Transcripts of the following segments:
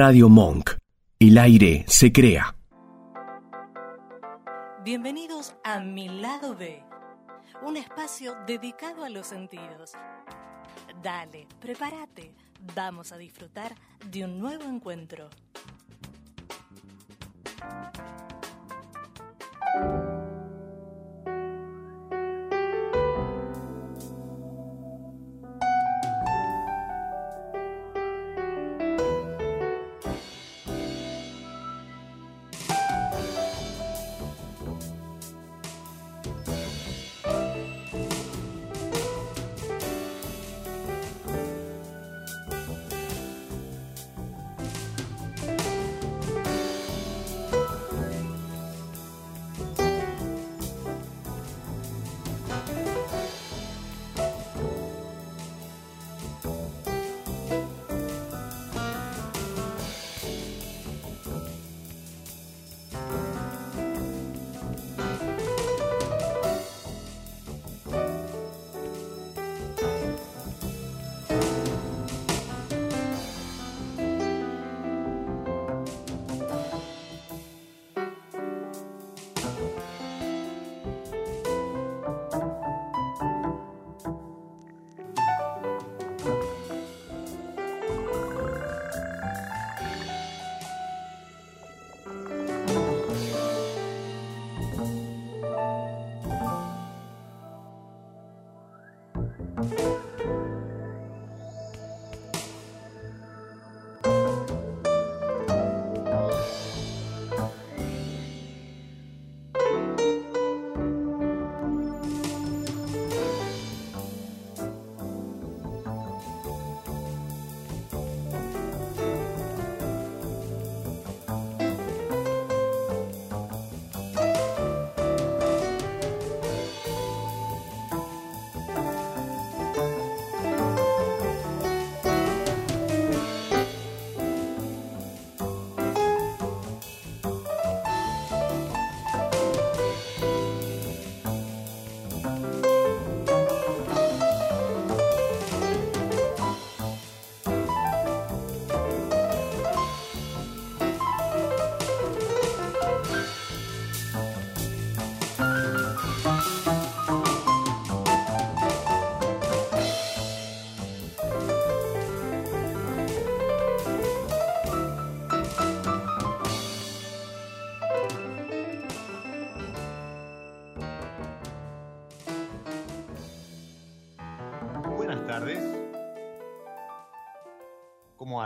Radio Monk. El aire se crea. Bienvenidos a Mi Lado B, un espacio dedicado a los sentidos. Dale, prepárate, vamos a disfrutar de un nuevo encuentro.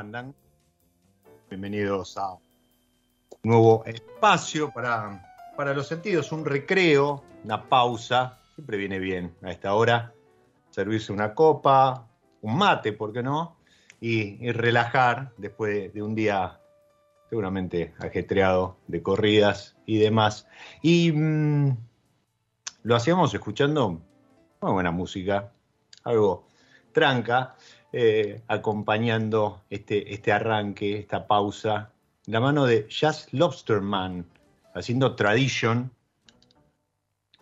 Andan? Bienvenidos a un nuevo espacio para, para los sentidos, un recreo, una pausa. Siempre viene bien a esta hora servirse una copa, un mate, ¿por qué no? Y, relajar después de, un día seguramente ajetreado de corridas y demás. Y mm, lo hacíamos escuchando muy buena música, algo tranca. Eh, acompañando este, este arranque, esta pausa, la mano de Jazz Lobsterman, haciendo Tradition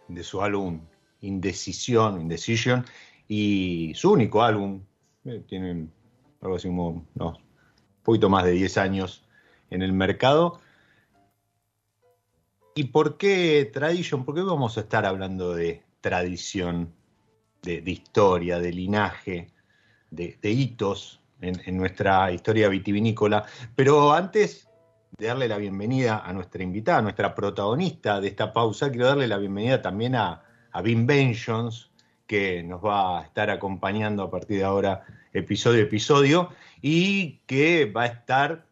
de su álbum Indecisión, Indecision, y su único álbum, eh, tiene algo así como, poquito más de 10 años en el mercado. ¿Y por qué Tradition? ¿Por qué vamos a estar hablando de tradición, de historia, de linaje? De, hitos en, nuestra historia vitivinícola. Pero antes de darle la bienvenida a nuestra invitada, a nuestra protagonista de esta pausa, quiero darle la bienvenida también a, a Vengeance, que nos va a estar acompañando a partir de ahora episodio a episodio y que va a estar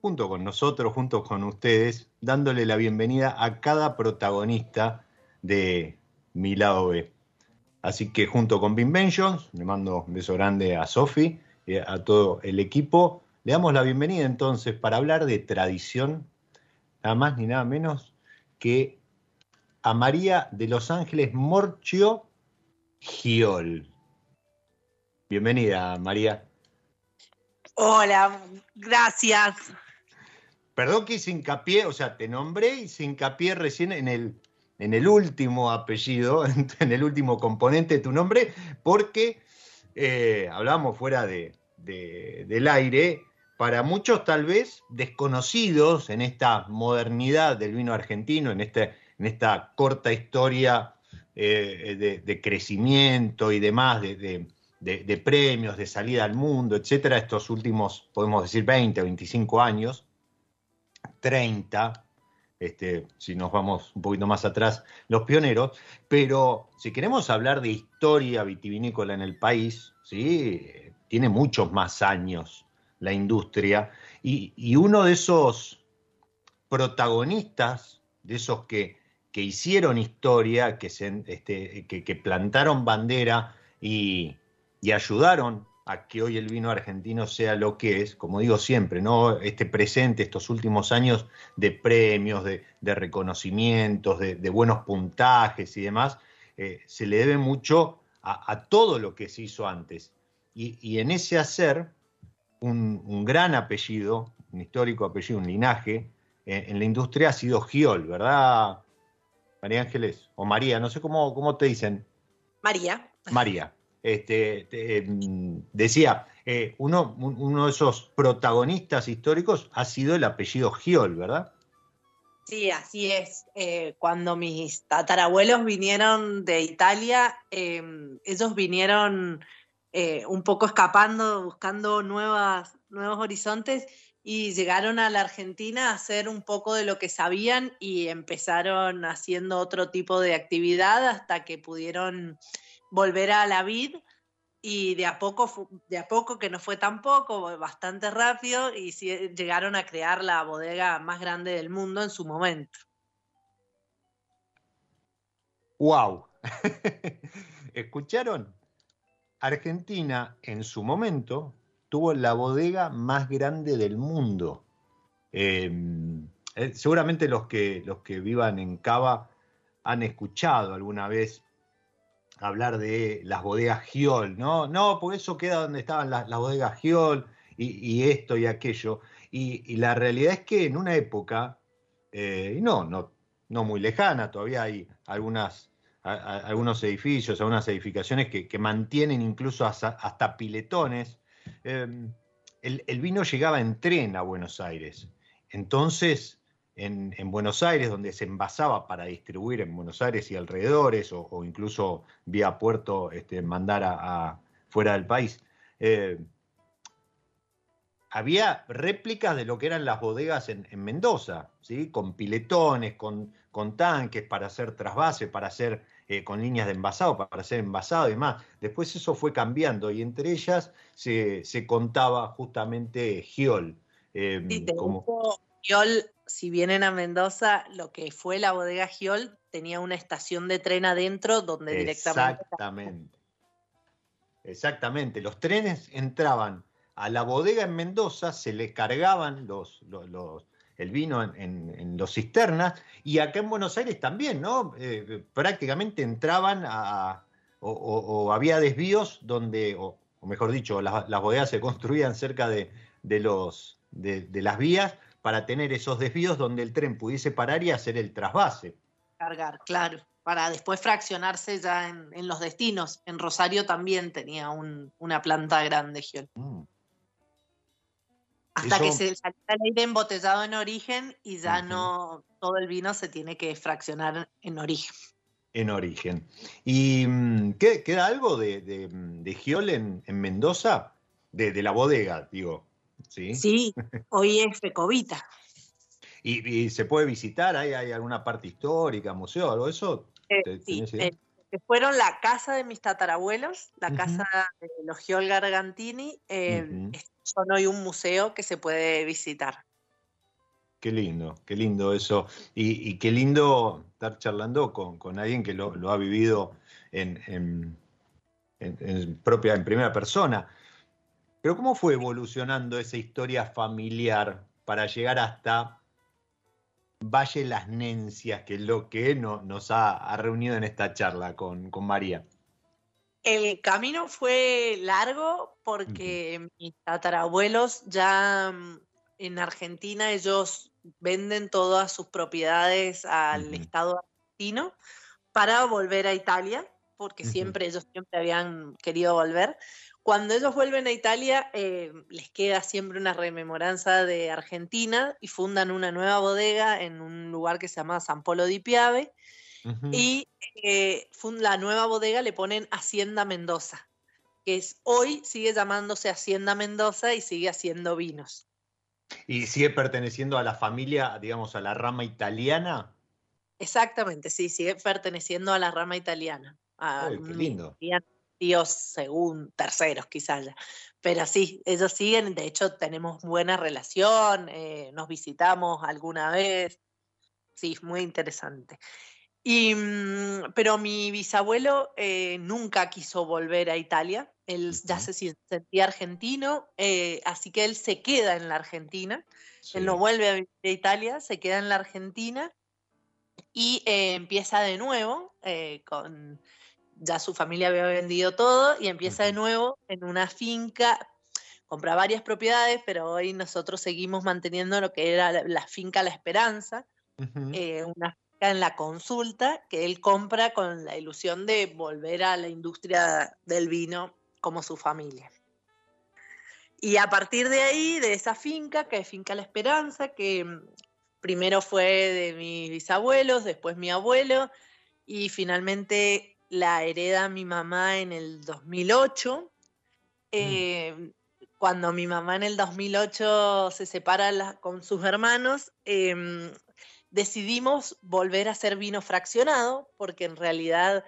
junto con nosotros, junto con ustedes, dándole la bienvenida a cada protagonista de Mi Lado B. Así que junto con Binventions, le mando un beso grande a Sofi y a todo el equipo. Le damos la bienvenida entonces para hablar de tradición, nada más ni nada menos que a María de Los Ángeles Morchio Giol. Bienvenida, María. Hola, gracias. Perdón que hice hincapié, o sea, te nombré y se hincapié recién en el en el último apellido, en el último componente de tu nombre, porque eh, hablábamos fuera de, del aire para muchos tal vez desconocidos en esta modernidad del vino argentino, en, este, en esta corta historia eh, de, crecimiento y demás, de, de, premios, de salida al mundo, etcétera, estos últimos, podemos decir, 20 o 25 años, 30, este, si nos vamos un poquito más atrás, los pioneros, pero si queremos hablar de historia vitivinícola en el país, ¿sí? tiene muchos más años la industria, y, uno de esos protagonistas, de esos que, que hicieron historia, que, se, este, que, plantaron bandera y, y ayudaron a que hoy el vino argentino sea lo que es, como digo siempre, ¿no? Este presente, estos últimos años de premios, de, reconocimientos, de, buenos puntajes y demás, eh, se le debe mucho a, todo lo que se hizo antes. Y, en ese hacer, un, gran apellido, un histórico apellido, un linaje, eh, en la industria ha sido Giol, ¿verdad, María Ángeles? O María, no sé cómo, cómo te dicen. María. María. Este, em, decía, eh, uno, uno, de esos protagonistas históricos ha sido el apellido Giol, ¿verdad? Sí, así es. Eh, cuando mis tatarabuelos vinieron de Italia, em, ellos vinieron eh, un poco escapando, buscando nuevas, nuevos horizontes y llegaron a la Argentina a hacer un poco de lo que sabían y empezaron haciendo otro tipo de actividad hasta que pudieron volver a la vid y de a poco, de a poco que no fue tan poco, bastante rápido, y llegaron a crear la bodega más grande del mundo en su momento. ¡Wow! ¿Escucharon? Argentina en su momento tuvo la bodega más grande del mundo. Em, eh, seguramente los que, los que vivan en Cava han escuchado alguna vez hablar de las bodegas Giol, ¿no? No, porque eso queda donde estaban las, bodegas Giol y, esto y aquello. Y, la realidad es que en una época, eh, no, no, no muy lejana, todavía hay algunos edificios, algunas edificaciones que, mantienen incluso hasta, piletones. Em, el, vino llegaba en tren a Buenos Aires. Entonces, en, Buenos Aires, donde se envasaba para distribuir en Buenos Aires y alrededores, o, incluso vía puerto este, mandar a, fuera del país. Eh, había réplicas de lo que eran las bodegas en, Mendoza, ¿sí? con piletones, con, con, tanques para hacer trasvase, para hacer eh, con líneas de envasado, para hacer envasado y demás. Después eso fue cambiando y entre ellas se, contaba justamente Giol. Eh, Giol si vienen a Mendoza, lo que fue la bodega Giol tenía una estación de tren adentro donde directamente. Exactamente. Exactamente. Los trenes entraban a la bodega en Mendoza, se le cargaban los, el vino en, los cisternas y acá en Buenos Aires también, ¿no? Eh, prácticamente entraban a. O, había desvíos donde, o, mejor dicho, las, bodegas se construían cerca de, los, de las vías para tener esos desvíos donde el tren pudiese parar y hacer el trasvase. Cargar, claro, para después fraccionarse ya en, los destinos. En Rosario también tenía una planta grande, Giol. Mm. Hasta que se salió la ley de embotellado en origen y ya no todo el vino se tiene que fraccionar en origen. En origen. ¿Y mm, queda algo de, Giol en, Mendoza? de, la bodega, digo. Sí, hoy es Fecovita. ¿Y, se puede visitar? ¿Hay, alguna parte histórica, museo, algo de eso? Eh, sí, eh, fueron la casa de mis tatarabuelos, la casa de los Giol Gargantini. Eh, son hoy un museo que se puede visitar. Qué lindo, qué lindo eso. Y, qué lindo estar charlando con, alguien que lo, ha vivido en, propia, en primera persona. Pero ¿cómo fue evolucionando esa historia familiar para llegar hasta Valle Las Nencias, que es lo que nos ha, reunido en esta charla con, María? El camino fue largo porque mis tatarabuelos ya mm, en Argentina ellos venden todas sus propiedades al Estado argentino para volver a Italia, porque siempre ellos siempre habían querido volver cuando ellos vuelven a Italia, eh, les queda siempre una rememoranza de Argentina y fundan una nueva bodega en un lugar que se llama San Polo di Piave. Y eh, la nueva bodega le ponen Hacienda Mendoza, que es hoy sigue llamándose Hacienda Mendoza y sigue haciendo vinos. ¿Y sigue perteneciendo a la familia, digamos, a la rama italiana? Exactamente, sí, sigue perteneciendo a la rama italiana. Ay, qué lindo tíos según terceros quizás ya. Pero sí, ellos siguen, de hecho tenemos buena relación, eh, nos visitamos alguna vez. Sí, muy interesante. Y, mm, pero mi bisabuelo eh, nunca quiso volver a Italia, él ya se sentía argentino, eh, así que él se queda en la Argentina, él no vuelve a, a Italia, se queda en la Argentina y empieza de nuevo con ya su familia había vendido todo y empieza de nuevo en una finca, compra varias propiedades, pero hoy nosotros seguimos manteniendo lo que era la, finca La Esperanza, eh, una finca en la consulta que él compra con la ilusión de volver a la industria del vino como su familia. Y a partir de ahí, de esa finca, que es Finca La Esperanza, que mm, primero fue de mis bisabuelos, después mi abuelo, y finalmente la hereda mi mamá en el 2008. Mm. Eh, cuando mi mamá en el 2008 se separa con sus hermanos, em, decidimos volver a hacer vino fraccionado, porque en realidad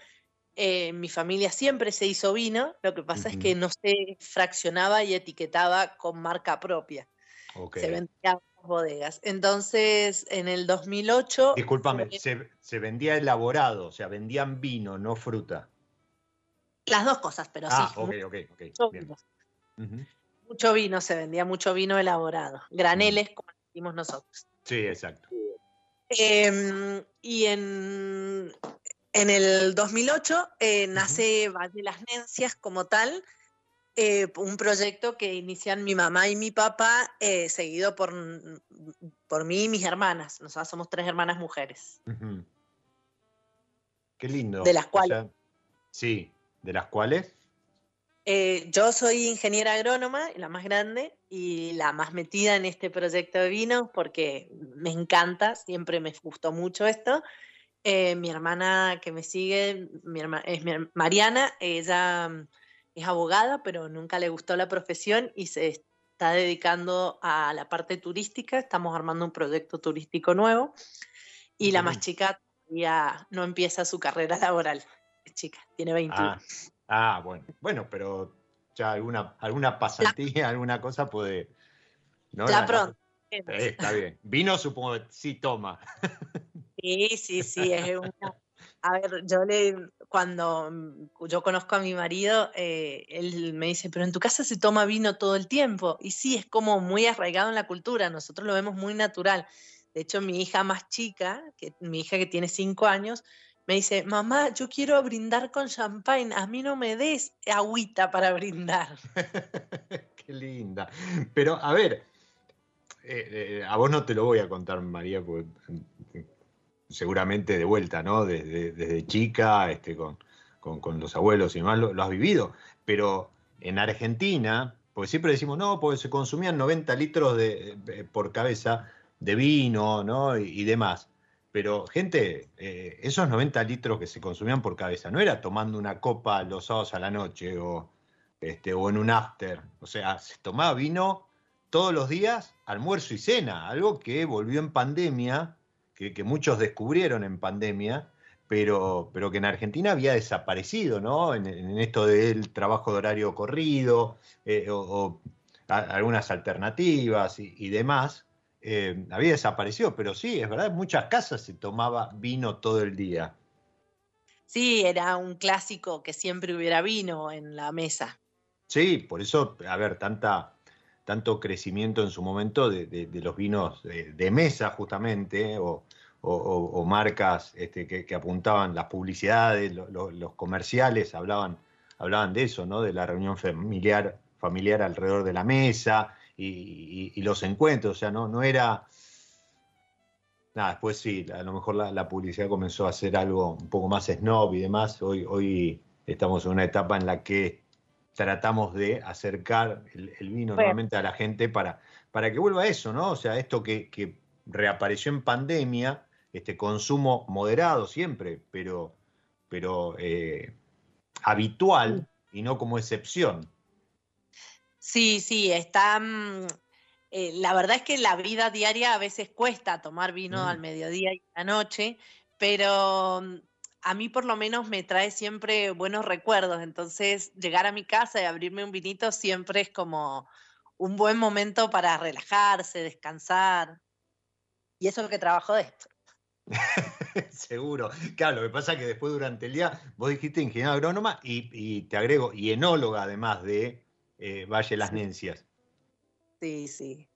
eh, mi familia siempre se hizo vino, lo que pasa es que no se fraccionaba y etiquetaba con marca propia. Se vendía bodegas. Entonces, en el 2008... Discúlpame, se, vendía elaborado, o sea, vendían vino, no fruta. Las dos cosas, pero ah, sí. ok, ok, ok. Mucho, Vino. mucho vino, se vendía mucho vino elaborado. Graneles, como decimos nosotros. Sí, exacto. Em, y en, en el 2008 eh, nace Valle las Nencias como tal, eh, un proyecto que inician mi mamá y mi papá, eh, seguido por, por mí y mis hermanas. Nosotras somos tres hermanas mujeres. Qué lindo. De las cuales. sí, de las cuales. Eh, yo soy ingeniera agrónoma, la más grande y la más metida en este proyecto de vino porque me encanta, siempre me gustó mucho esto. mi hermana que me sigue mi es mi, Mariana, ella es abogada, pero nunca le gustó la profesión y se está dedicando a la parte turística. Estamos armando un proyecto turístico nuevo. Y la más chica ya no empieza su carrera laboral. Es chica, tiene 21. Ah, ah, bueno. Bueno, pero ya alguna, alguna pasantía, alguna cosa puede. ¿no? Ya pronto. Eh, está bien. Vino, supongo, sí toma. Sí, sí, sí, es una, a ver, yo le, cuando mm, yo conozco a mi marido, eh, él me dice, pero en tu casa se toma vino todo el tiempo. Y sí, es como muy arraigado en la cultura, nosotros lo vemos muy natural. De hecho, mi hija más chica, que, mi hija que tiene cinco años, me dice, mamá, yo quiero brindar con champagne, a mí no me des agüita para brindar. Qué linda. Pero, a ver, eh, eh, a vos no te lo voy a contar, María, porque seguramente de vuelta, ¿no? Desde, chica, este, con, los abuelos y demás, lo, has vivido. Pero en Argentina, porque siempre decimos, no, porque se consumían 90 litros de, por cabeza de vino, ¿no? Y, demás. Pero, gente, eh, esos 90 litros que se consumían por cabeza, no era tomando una copa los sábados a la noche o, este, o en un after. O sea, se tomaba vino todos los días, almuerzo y cena, algo que volvió en pandemia que, muchos descubrieron en pandemia, pero, pero que en Argentina había desaparecido, ¿no? En, esto del trabajo de horario corrido eh, o, algunas alternativas y, demás, eh, había desaparecido, pero sí, es verdad, en muchas casas se tomaba vino todo el día. Sí, era un clásico que siempre hubiera vino en la mesa. Sí, por eso, a ver, tanta, tanto crecimiento en su momento de, los vinos de, mesa justamente, o, marcas este, que, apuntaban las publicidades, los comerciales hablaban, hablaban de eso, ¿no? de la reunión familiar, familiar alrededor de la mesa y, los encuentros, o sea, no, no era... Nada, después sí, a lo mejor la, publicidad comenzó a hacer algo un poco más snob y demás. Hoy, hoy estamos en una etapa en la que tratamos de acercar el, vino nuevamente a la gente para, para que vuelva a eso, ¿no? O sea, esto que, que reapareció en pandemia, este consumo moderado siempre, pero, pero eh, habitual y no como excepción. Sí, sí, está... Mm, eh, la verdad es que la vida diaria a veces cuesta tomar vino al mm. mediodía y a la noche, pero mm, a mí por lo menos me trae siempre buenos recuerdos. Entonces, llegar a mi casa y abrirme un vinito siempre es como un buen momento para relajarse, descansar. Y eso es lo que trabajo de esto. Seguro. Claro, lo que pasa es que después durante el día vos dijiste ingeniero agrónoma y, te agrego, y enóloga además de eh, Valle Las Nencias. Sí, sí.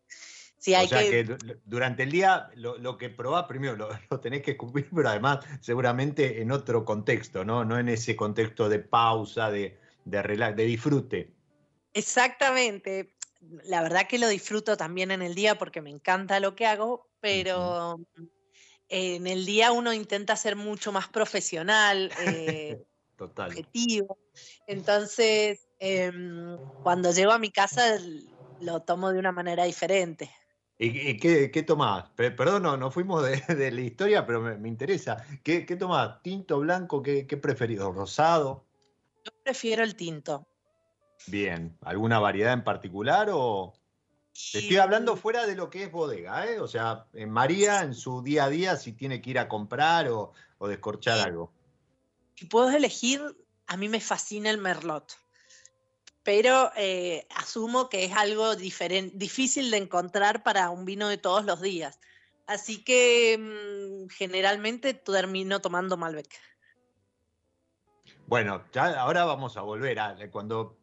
Sí, hay o sea que... durante el día lo, que probás primero lo, tenés que escupir, pero además seguramente en otro contexto, ¿no? No en ese contexto de pausa, de, de, de disfrute. Exactamente. La verdad que lo disfruto también en el día porque me encanta lo que hago, pero en el día uno intenta ser mucho más profesional, eh, Total. objetivo. Entonces, em, cuando llego a mi casa lo tomo de una manera diferente. ¿Y, qué, qué, tomás? Perdón, no, fuimos de, la historia, pero me, interesa. ¿Qué, ¿Qué, tomás? ¿Tinto, blanco? ¿Qué, qué preferido? ¿Rosado? Yo prefiero el tinto. Bien. ¿Alguna variedad en particular o...? Te estoy hablando fuera de lo que es bodega, ¿eh? O sea, en María, en su día a día, si tiene que ir a comprar o, descorchar algo. Si puedo elegir, a mí me fascina el merlot. Pero eh, asumo que es algo difícil de encontrar para un vino de todos los días. Así que mm, generalmente termino tomando Malbec. Bueno, ya ahora vamos a volver a cuando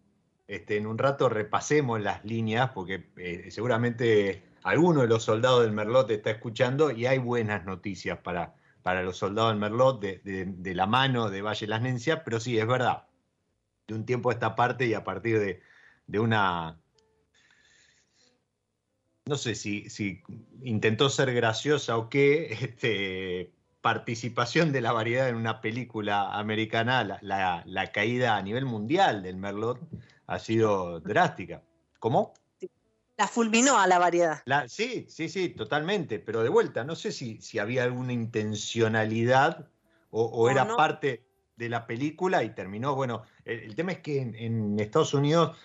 este, en un rato repasemos las líneas, porque eh, seguramente alguno de los soldados del Merlot está escuchando y hay buenas noticias para, para los soldados del Merlot de, la mano de Valle Las Nencias, pero sí, es verdad, de un tiempo a esta parte y a partir de, una... No sé si, si, intentó ser graciosa o qué, este, participación de la variedad en una película americana, la, la caída a nivel mundial del Merlot, ha sido drástica. ¿Cómo? La fulminó a la variedad. sí, sí, sí, totalmente. Pero de vuelta, no sé si, si había alguna intencionalidad o, era parte de la película y terminó. Bueno, el, tema es que en, Estados Unidos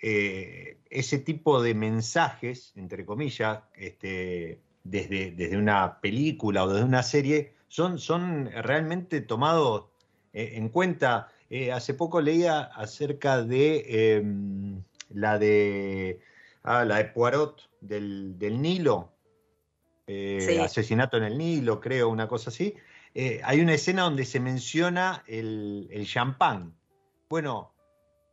eh, ese tipo de mensajes, entre comillas, este, desde, desde, una película o desde una serie, son, son realmente tomados eh, en cuenta eh, hace poco leía acerca de em, la de ah, la de Poirot del, Nilo, eh, asesinato en el Nilo, creo, una cosa así. Hay una escena donde se menciona el, champán. Bueno,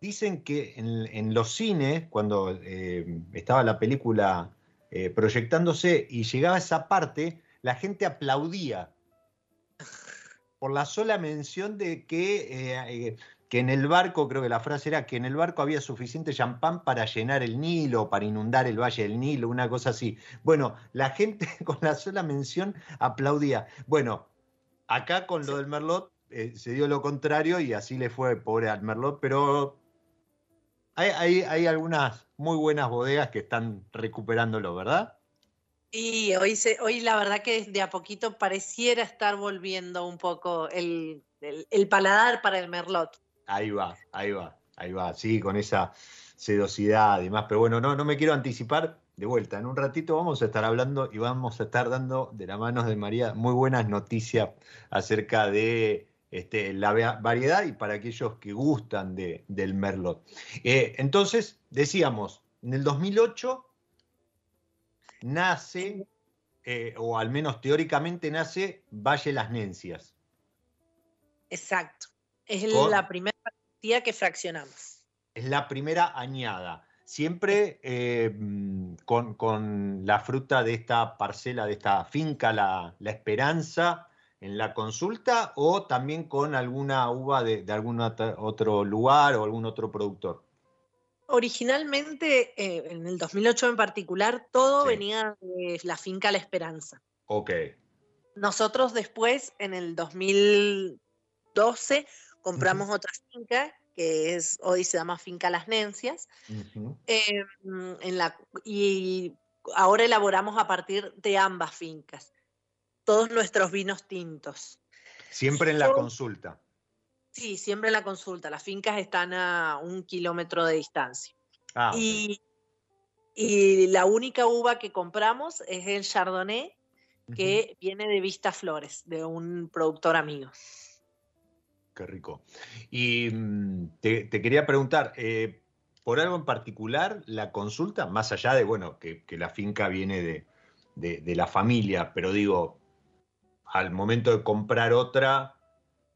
dicen que en, los cines, cuando em, estaba la película proyectándose y llegaba esa parte, la gente aplaudía por la sola mención de que, eh, eh, que en el barco, creo que la frase era que en el barco había suficiente champán para llenar el Nilo, para inundar el Valle del Nilo, una cosa así. Bueno, la gente con la sola mención aplaudía. Bueno, acá con lo del Merlot eh, se dio lo contrario y así le fue pobre al Merlot, pero hay, hay algunas muy buenas bodegas que están recuperándolo, ¿verdad? Y hoy, se, hoy la verdad que de a poquito pareciera estar volviendo un poco el, paladar para el merlot. Ahí va, ahí va, ahí va, sí, con esa sedosidad y demás. Pero bueno, no, no me quiero anticipar. De vuelta, en un ratito vamos a estar hablando y vamos a estar dando de la mano de María muy buenas noticias acerca de este, la variedad y para aquellos que gustan de, del Merlot. Eh, entonces, decíamos, en el 2008 nace, eh, o al menos teóricamente nace, Valle Las Nencias. Exacto. Es la primera partida que fraccionamos. Es la primera añada. Siempre eh, con, la fruta de esta parcela, de esta finca, la, Esperanza, en la consulta, o también con alguna uva de, de algún otro lugar o algún otro productor. Originalmente, eh, en el 2008 en particular, todo venía de la finca La Esperanza. Ok. Nosotros después, en el 2012, compramos otra finca que es, hoy se llama Finca Las Nencias, em, en la, y ahora elaboramos a partir de ambas fincas todos nuestros vinos tintos. Siempre en la consulta. Sí, siempre en la consulta. Las fincas están a un kilómetro de distancia. Ah, y, y, la única uva que compramos es el Chardonnay, que viene de Vista Flores, de un productor amigo. Qué rico. Y mm, te, quería preguntar, eh, ¿por algo en particular la consulta, más allá de, bueno, que, la finca viene de, la familia, pero digo, al momento de comprar otra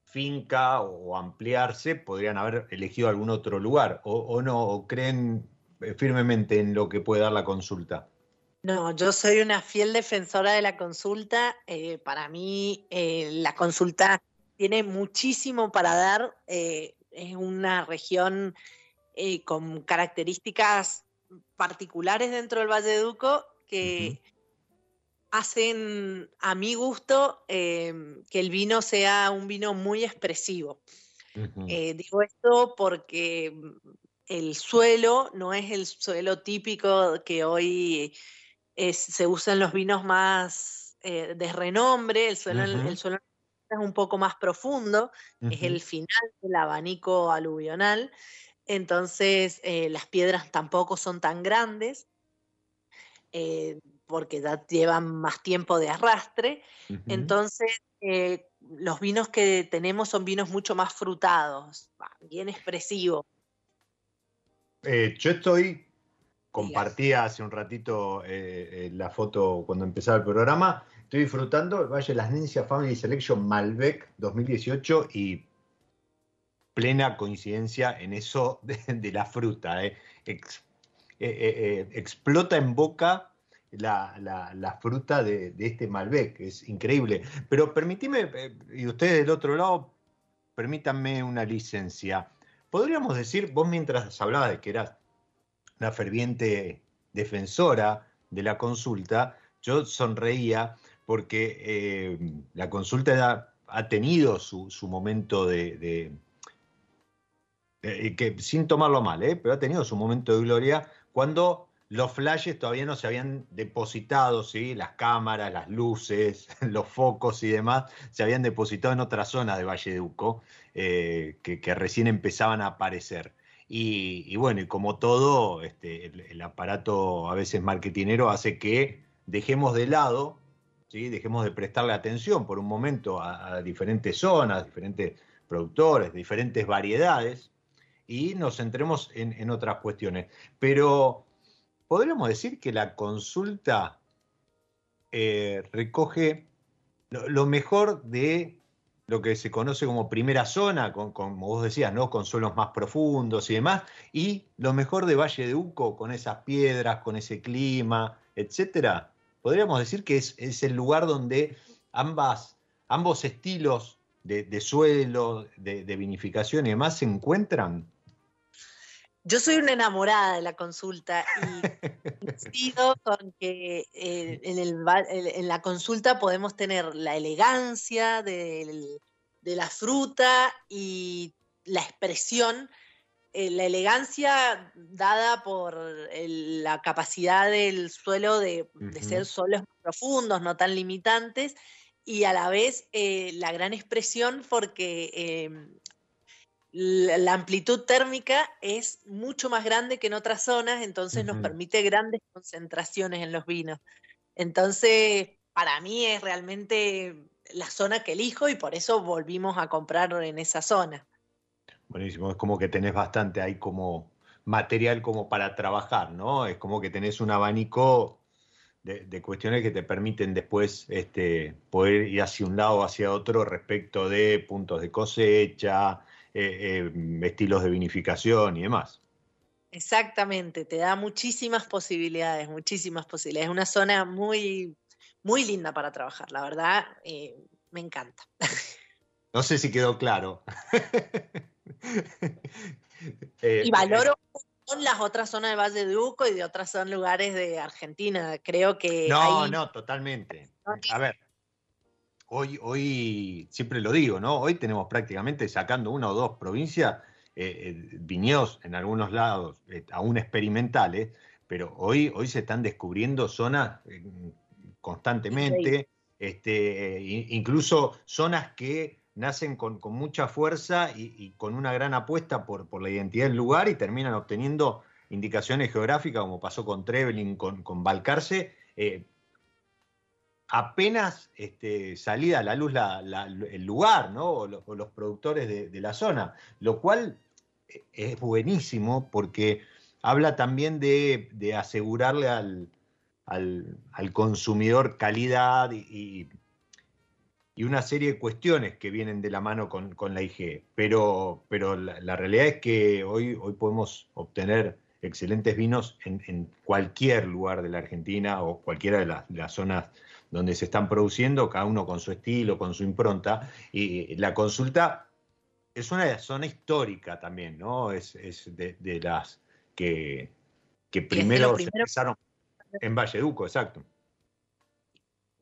finca o ampliarse, podrían haber elegido algún otro lugar, o, no, o creen eh, firmemente en lo que puede dar la consulta. No, yo soy una fiel defensora de la consulta. Eh, para mí, eh, la consulta tiene muchísimo para dar. es una región con características particulares dentro del Valle de Duco que hacen, a mi gusto, em, que el vino sea un vino muy expresivo. Eh, digo esto porque mm, el suelo no es el suelo típico que hoy se usa en los vinos más eh, de renombre, el suelo, el suelo es un poco más profundo, es el final del abanico aluvional, entonces eh, las piedras tampoco son tan grandes porque ya llevan más tiempo de arrastre. Entonces, eh, los vinos que tenemos son vinos mucho más frutados, bien expresivos. Eh, yo estoy, compartí hace un ratito eh, la foto cuando empezaba el programa, estoy disfrutando el Valle de las Nencias Family Selection Malbec 2018 y plena coincidencia en eso de, la fruta. explota en boca la, fruta de, este Malbec, es increíble. Pero permíteme, eh, y ustedes del otro lado, permítanme una licencia. Podríamos decir, vos mientras hablabas de que eras una ferviente defensora de la consulta, yo sonreía porque eh, la consulta ha, tenido su, momento de, que sin tomarlo mal, ¿eh? pero ha tenido su momento de gloria cuando los flashes todavía no se habían depositado, ¿sí? las cámaras, las luces, los focos y demás, se habían depositado en otras zonas de Valle de Uco, eh, que, recién empezaban a aparecer. Y, bueno, y como todo, este, el, aparato a veces marketinero hace que dejemos de lado, ¿sí? dejemos de prestarle atención por un momento a, diferentes zonas, diferentes productores, diferentes variedades, y nos centremos en, en otras cuestiones. Pero podríamos decir que la consulta eh, recoge lo, mejor de lo que se conoce como primera zona, como vos decías, ¿no? con suelos más profundos y demás, y lo mejor de Valle de Uco, con esas piedras, con ese clima, etcétera. Podríamos decir que es, el lugar donde ambas, ambos estilos de, suelo, de, de vinificación y demás se encuentran. Yo soy una enamorada de la consulta y coincido con que eh, en, la consulta podemos tener la elegancia de la fruta y la expresión, eh, la elegancia dada por la capacidad del suelo de, ser suelos profundos, no tan limitantes, y a la vez eh, la gran expresión porque em, la amplitud térmica es mucho más grande que en otras zonas, entonces nos permite grandes concentraciones en los vinos. Entonces, para mí es realmente la zona que elijo y por eso volvimos a comprar en esa zona. Buenísimo, es como que tenés bastante ahí como material como para trabajar, ¿no? Es como que tenés un abanico de, cuestiones que te permiten después este, poder ir hacia un lado o hacia otro respecto de puntos de cosecha, eh, eh, estilos de vinificación y demás. Exactamente, te da muchísimas posibilidades, muchísimas posibilidades. Es una zona muy, muy linda para trabajar, la verdad, eh, me encanta. No sé si quedó claro. y valoro las otras zonas de Valle de Uco y de otras son lugares de Argentina. Creo que. No, no, totalmente. A ver, hoy, hoy siempre lo digo, ¿no? Hoy tenemos prácticamente sacando una o dos provincias, viñedos en algunos lados aún experimentales, pero hoy, hoy se están descubriendo zonas constantemente, este, incluso zonas que nacen con, mucha fuerza y, con una gran apuesta por, por, la identidad del lugar y terminan obteniendo indicaciones geográficas, como pasó con Trevelin, con, con Balcarce, eh, apenas este, salida a la luz el lugar, ¿no? o, los, productores de, la zona, lo cual es buenísimo porque habla también de, asegurarle al, al, consumidor calidad y, y, una serie de cuestiones que vienen de la mano con, la IG. Pero, pero la, realidad es que hoy, hoy podemos obtener excelentes vinos en, cualquier lugar de la Argentina o cualquiera de las, zonas donde se están produciendo, cada uno con su estilo, con su impronta. Y la consulta es una zona histórica también, ¿no? Es, de, las que, que primero, se empezaron en Valleduco, exacto.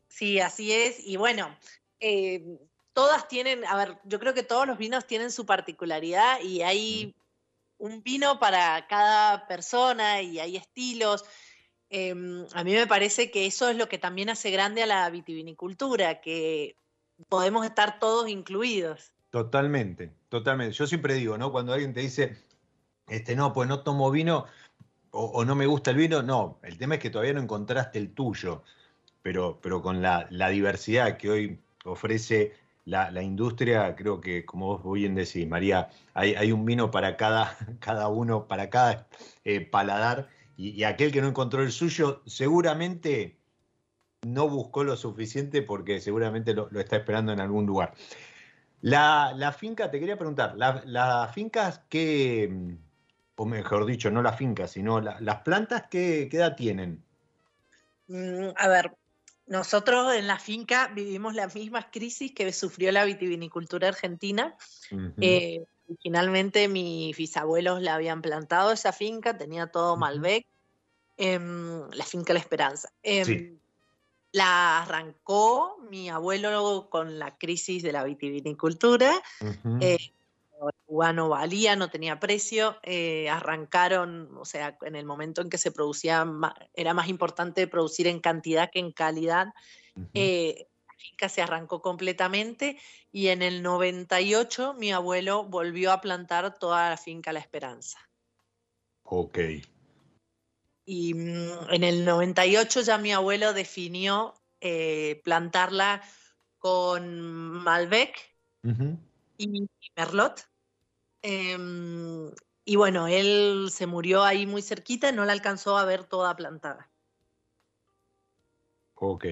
Sí, así es. Y bueno, eh, todas tienen, a ver, yo creo que todos los vinos tienen su particularidad y hay un vino para cada persona y hay estilos. Em, a mí me parece que eso es lo que también hace grande a la vitivinicultura, que podemos estar todos incluidos. Totalmente, totalmente. Yo siempre digo, ¿no? Cuando alguien te dice, este, no, pues no tomo vino o, no me gusta el vino, no. El tema es que todavía no encontraste el tuyo, pero, pero con la, diversidad que hoy ofrece la, industria, creo que, como vos bien decís, María, hay, un vino para cada, cada uno, para cada eh, paladar, y, aquel que no encontró el suyo, seguramente no buscó lo suficiente porque seguramente lo, está esperando en algún lugar. La, finca, te quería preguntar, las la fincas que, o mejor dicho, no las fincas, sino las plantas, ¿qué, ¿qué edad tienen? Mm, a ver, nosotros en la finca vivimos las mismas crisis que sufrió la vitivinicultura argentina. Eh, originalmente mis bisabuelos la habían plantado esa finca, tenía todo Malbec, em, la finca La Esperanza. Em, la arrancó mi abuelo con la crisis de la vitivinicultura el cubano valía, no tenía precio, eh, arrancaron, o sea, en el momento en que se producía, era más importante producir en cantidad que en calidad. Eh, finca se arrancó completamente y en el 98 mi abuelo volvió a plantar toda la finca La Esperanza. Ok. Y mm, en el 98 ya mi abuelo definió eh, plantarla con Malbec y Merlot. Em, y bueno, él se murió ahí muy cerquita y no la alcanzó a ver toda plantada. Ok.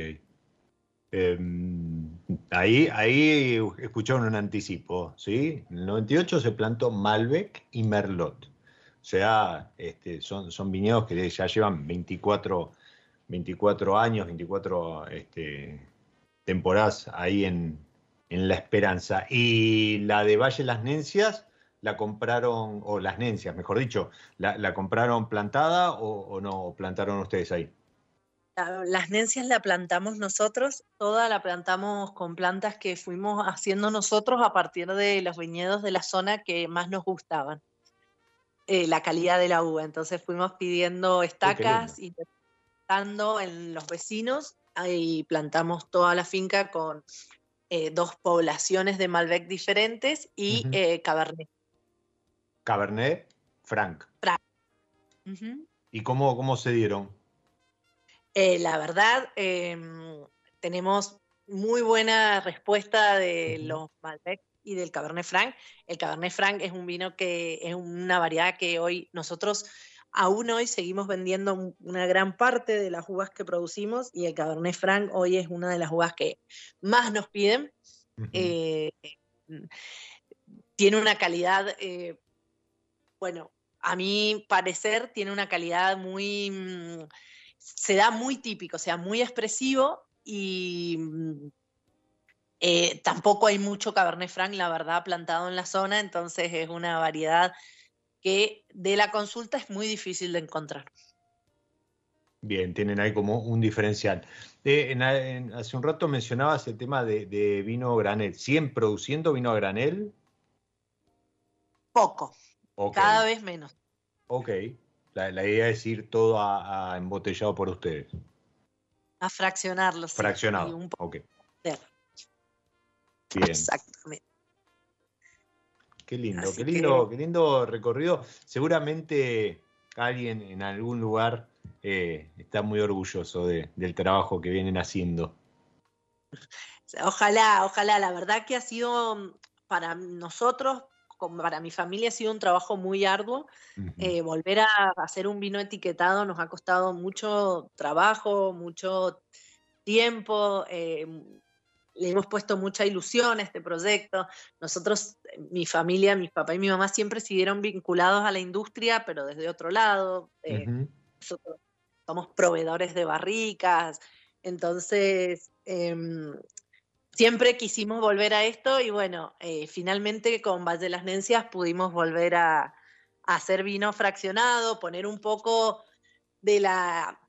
Em, ahí, ahí escucharon un anticipo, ¿sí? En el 98 se plantó Malbec y Merlot. O sea, este, son, son viñedos que ya llevan 24, 24 años, 24 este, temporadas ahí en, en La Esperanza. Y la de Valle Las Nencias la compraron, o Las Nencias, mejor dicho, ¿la, compraron plantada o, no plantaron ustedes ahí? Las nencias la plantamos nosotros, toda la plantamos con plantas que fuimos haciendo nosotros a partir de los viñedos de la zona que más nos gustaban. Eh, la calidad de la uva. Entonces fuimos pidiendo estacas y plantando en los vecinos y plantamos toda la finca con eh, dos poblaciones de Malbec diferentes y eh, Cabernet. Cabernet Franc. Franc. ¿Y cómo, cómo se dieron? Eh, la verdad, em, tenemos muy buena respuesta de los Malbec y del Cabernet Franc. El Cabernet Franc es un vino que es una variedad que hoy nosotros aún hoy seguimos vendiendo una gran parte de las uvas que producimos y el Cabernet Franc hoy es una de las uvas que más nos piden. Eh, tiene una calidad, eh, bueno, a mi parecer tiene una calidad muy, mm, se da muy típico, o sea, muy expresivo y mm, eh, tampoco hay mucho Cabernet Franc, la verdad, plantado en la zona, entonces es una variedad que de la consulta es muy difícil de encontrar. Bien, tienen ahí como un diferencial. Eh, hace un rato mencionabas el tema de, vino granel. ¿Siguen produciendo vino a granel? Poco, Cada vez menos. Ok. La, idea es ir todo a, embotellado por ustedes. A fraccionarlo. Fraccionado. ok. Bien. Exactamente. Qué lindo, qué lindo, qué lindo recorrido. Seguramente alguien en algún lugar eh, está muy orgulloso del trabajo que vienen haciendo. Ojalá, ojalá. La verdad que ha sido para nosotros, para mi familia, ha sido un trabajo muy arduo. Eh, volver a hacer un vino etiquetado nos ha costado mucho trabajo, mucho tiempo. Eh, le hemos puesto mucha ilusión a este proyecto. Nosotros, mi familia, mi papá y mi mamá siempre siguieron vinculados a la industria, pero desde otro lado. Eh, nosotros somos proveedores de barricas, entonces em, siempre quisimos volver a esto y bueno, eh, finalmente con Valle de las Nencias pudimos volver a hacer vino fraccionado, poner un poco de la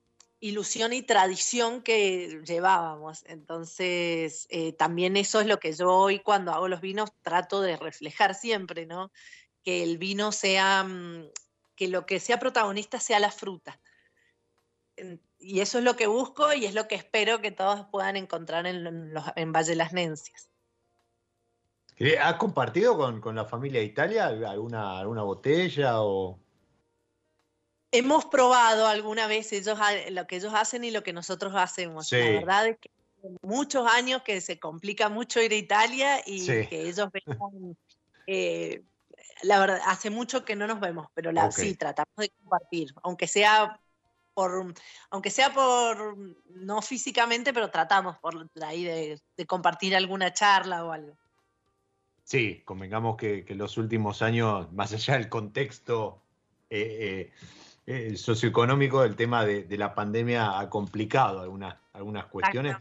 ilusión y tradición que llevábamos. Entonces, eh, también eso es lo que yo hoy cuando hago los vinos trato de reflejar siempre, ¿no? Que el vino sea, mm, que lo que sea protagonista sea la fruta. Y eso es lo que busco y es lo que espero que todos puedan encontrar en, en Valle de las Nencias. ¿Has compartido con, con, la familia de Italia alguna, alguna botella o...? hemos probado alguna vez ellos lo que ellos hacen y lo que nosotros hacemos. La verdad es que muchos años que se complica mucho ir a Italia y que ellos vengan. Eh, la verdad, hace mucho que no nos vemos, pero la, sí, tratamos de compartir, aunque sea por, aunque sea por, no físicamente, pero tratamos por ahí de, compartir alguna charla o algo. Sí, convengamos que, que los últimos años, más allá del contexto eh, eh, el socioeconómico, el tema de, la pandemia ha complicado algunas, algunas cuestiones,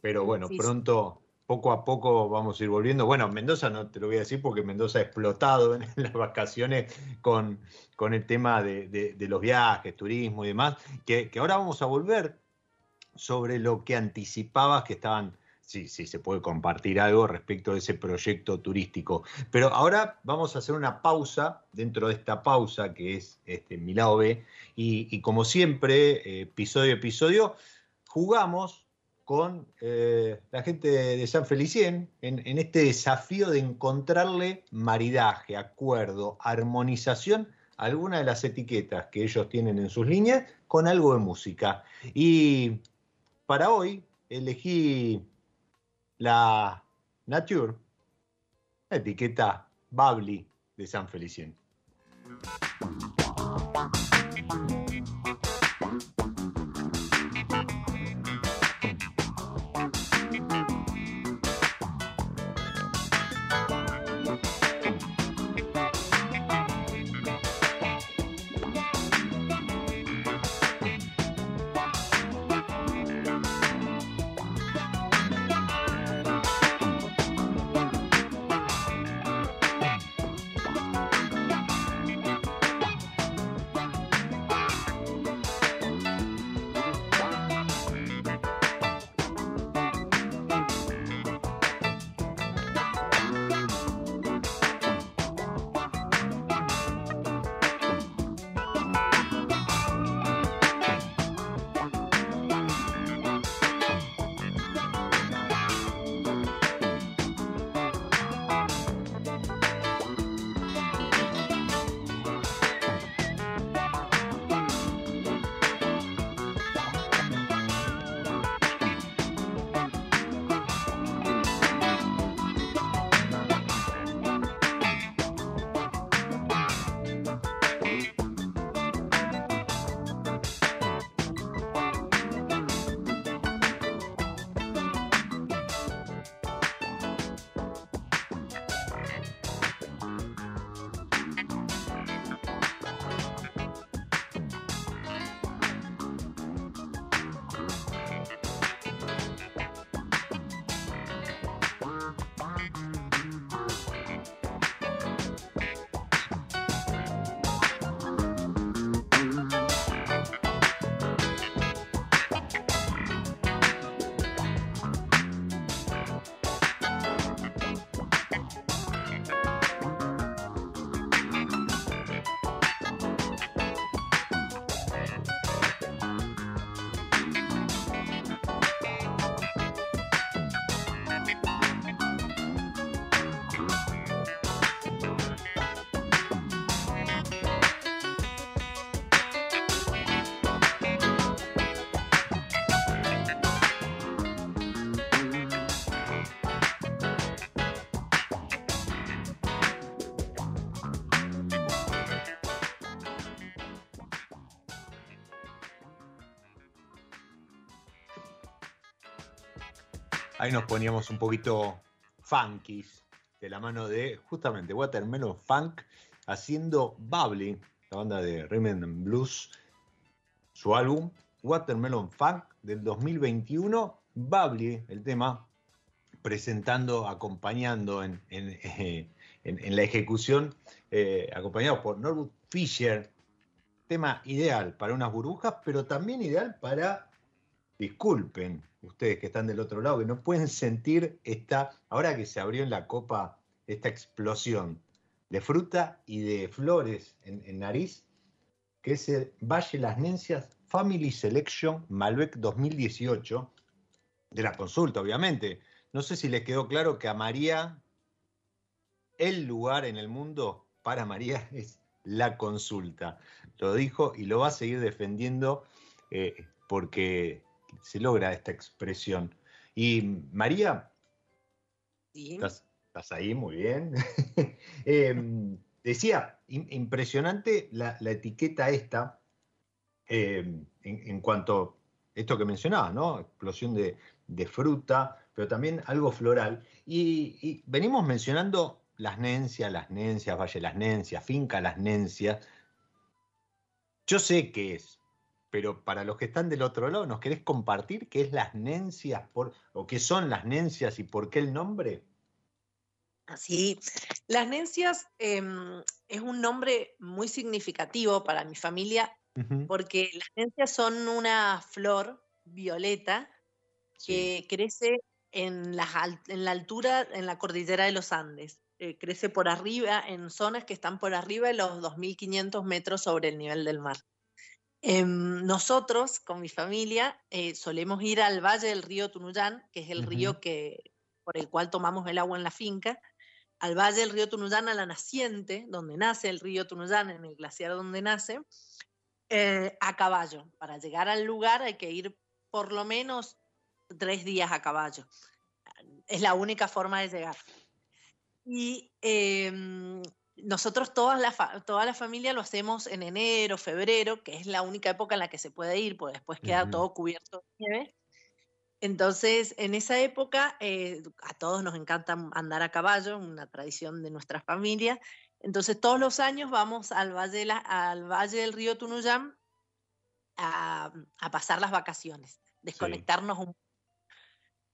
pero bueno, pronto, poco a poco vamos a ir volviendo. Bueno, Mendoza no te lo voy a decir porque Mendoza ha explotado en, las vacaciones con, con el tema de, los viajes, turismo y demás, que, ahora vamos a volver sobre lo que anticipabas que estaban sí, sí, se puede compartir algo respecto de ese proyecto turístico. Pero ahora vamos a hacer una pausa dentro de esta pausa que es este, mi lado B. Y, como siempre, episodio a episodio, jugamos con eh, la gente de San Felicien en, este desafío de encontrarle maridaje, acuerdo, armonización alguna de las etiquetas que ellos tienen en sus líneas con algo de música. Y para hoy elegí la Nature, la etiqueta Babli de San Felicien. Nos poníamos un poquito funkies de la mano de justamente Watermelon Funk haciendo Bubbly, la banda de Rhythm and Blues, su álbum Watermelon Funk del 2021, Bubbly, el tema, presentando, acompañando en, la ejecución, eh, acompañado por Norwood Fisher, tema ideal para unas burbujas, pero también ideal para, disculpen, ustedes que están del otro lado, que no pueden sentir esta, ahora que se abrió en la copa esta explosión de fruta y de flores en, nariz, que es el Valle Las Nencias Family Selection Malbec 2018, de la consulta, obviamente. No sé si les quedó claro que a María, el lugar en el mundo para María es la consulta. Lo dijo y lo va a seguir defendiendo eh, porque se logra esta expresión. Y María, ¿estás, ahí? Muy bien. Em, decía, impresionante la, etiqueta esta em, en, cuanto a esto que mencionaba, ¿no? Explosión de, fruta, pero también algo floral. y venimos mencionando las Nencias, Las Nencias, Valle Las Nencias, Finca Las Nencias. Yo sé qué es, pero para los que están del otro lado, ¿nos querés compartir qué es Las Nencias por, o qué son Las Nencias y por qué el nombre? Así, Las Nencias em, es un nombre muy significativo para mi familia porque las Nencias son una flor violeta que crece en la, en la altura, en la cordillera de los Andes. Eh, crece por arriba, en zonas que están por arriba de los 2.500 metros sobre el nivel del mar. Em, nosotros, con mi familia, eh, solemos ir al valle del río Tunuyán, que es el río que, por el cual tomamos el agua en la finca, al valle del río Tunuyán, a la naciente, donde nace el río Tunuyán, en el glaciar donde nace, eh, a caballo. Para llegar al lugar hay que ir por lo menos tres días a caballo. Es la única forma de llegar. Y em, nosotros, toda la, toda la familia, lo hacemos en enero, febrero, que es la única época en la que se puede ir, porque después queda todo cubierto de nieve. Entonces, en esa época, eh, a todos nos encanta andar a caballo, una tradición de nuestra familia. Entonces, todos los años vamos al Valle, al valle del río Tunuyán a, pasar las vacaciones, desconectarnos un poco.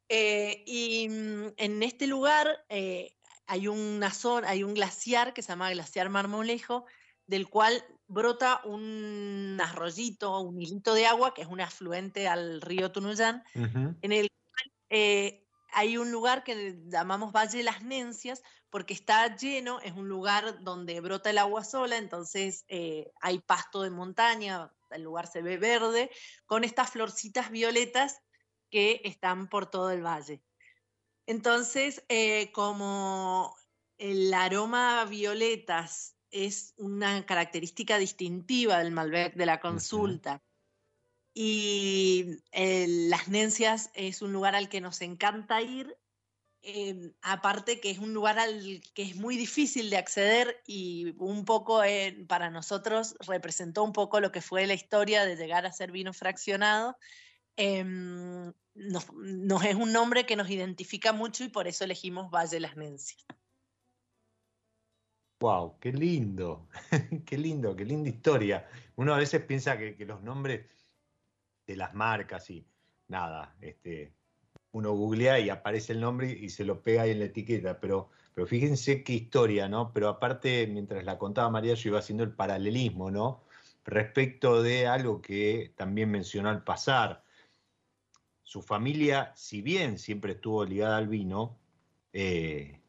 Eh, y mm, en este lugar eh, hay una zona, hay un glaciar que se llama Glaciar Marmolejo, del cual brota un arroyito, un hilito de agua, que es un afluente al río Tunuyán, en el cual eh, hay un lugar que llamamos Valle de las Nencias, porque está lleno, es un lugar donde brota el agua sola, entonces eh, hay pasto de montaña, el lugar se ve verde, con estas florcitas violetas que están por todo el valle. Entonces, eh, como el aroma a violetas es una característica distintiva del Malbec de la consulta, y eh, Las Nencias es un lugar al que nos encanta ir, eh, aparte que es un lugar al que es muy difícil de acceder y un poco para nosotros representó un poco lo que fue la historia de llegar a ser vino fraccionado. Em, nos, es un nombre que nos identifica mucho y por eso elegimos Valle Las Nencias. Wow, qué lindo, qué lindo, qué linda historia. Uno a veces piensa que, los nombres de las marcas y nada, este, uno googlea y aparece el nombre y se lo pega ahí en la etiqueta, pero, pero fíjense qué historia, ¿no? Pero aparte, mientras la contaba María, yo iba haciendo el paralelismo, ¿no? Respecto de algo que también mencionó al pasar, su familia, si bien siempre estuvo ligada al vino, eh,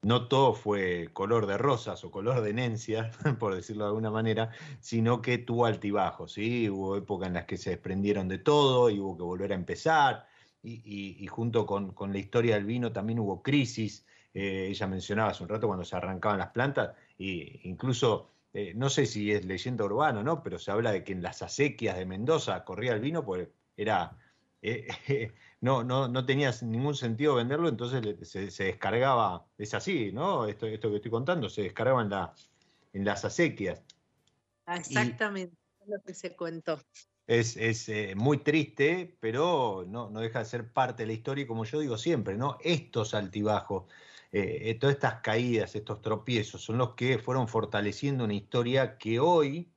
no todo fue color de rosas o color de nencia, por decirlo de alguna manera, sino que tuvo altibajos, ¿sí? Hubo épocas en las que se desprendieron de todo y hubo que volver a empezar, y, junto con, la historia del vino también hubo crisis. Eh, ella mencionaba hace un rato cuando se arrancaban las plantas, e incluso, eh, no sé si es leyenda urbana no, pero se habla de que en las acequias de Mendoza corría el vino, porque era eh, no, no, no tenía ningún sentido venderlo, entonces se, descargaba, es así, ¿no? Esto, esto que estoy contando, se descargaba en, la, en las acequias. Exactamente, es lo que se contó. Es, eh, muy triste, pero no, no, deja de ser parte de la historia y como yo digo siempre, ¿no? Estos altibajos, eh, eh, todas estas caídas, estos tropiezos, son los que fueron fortaleciendo una historia que hoy,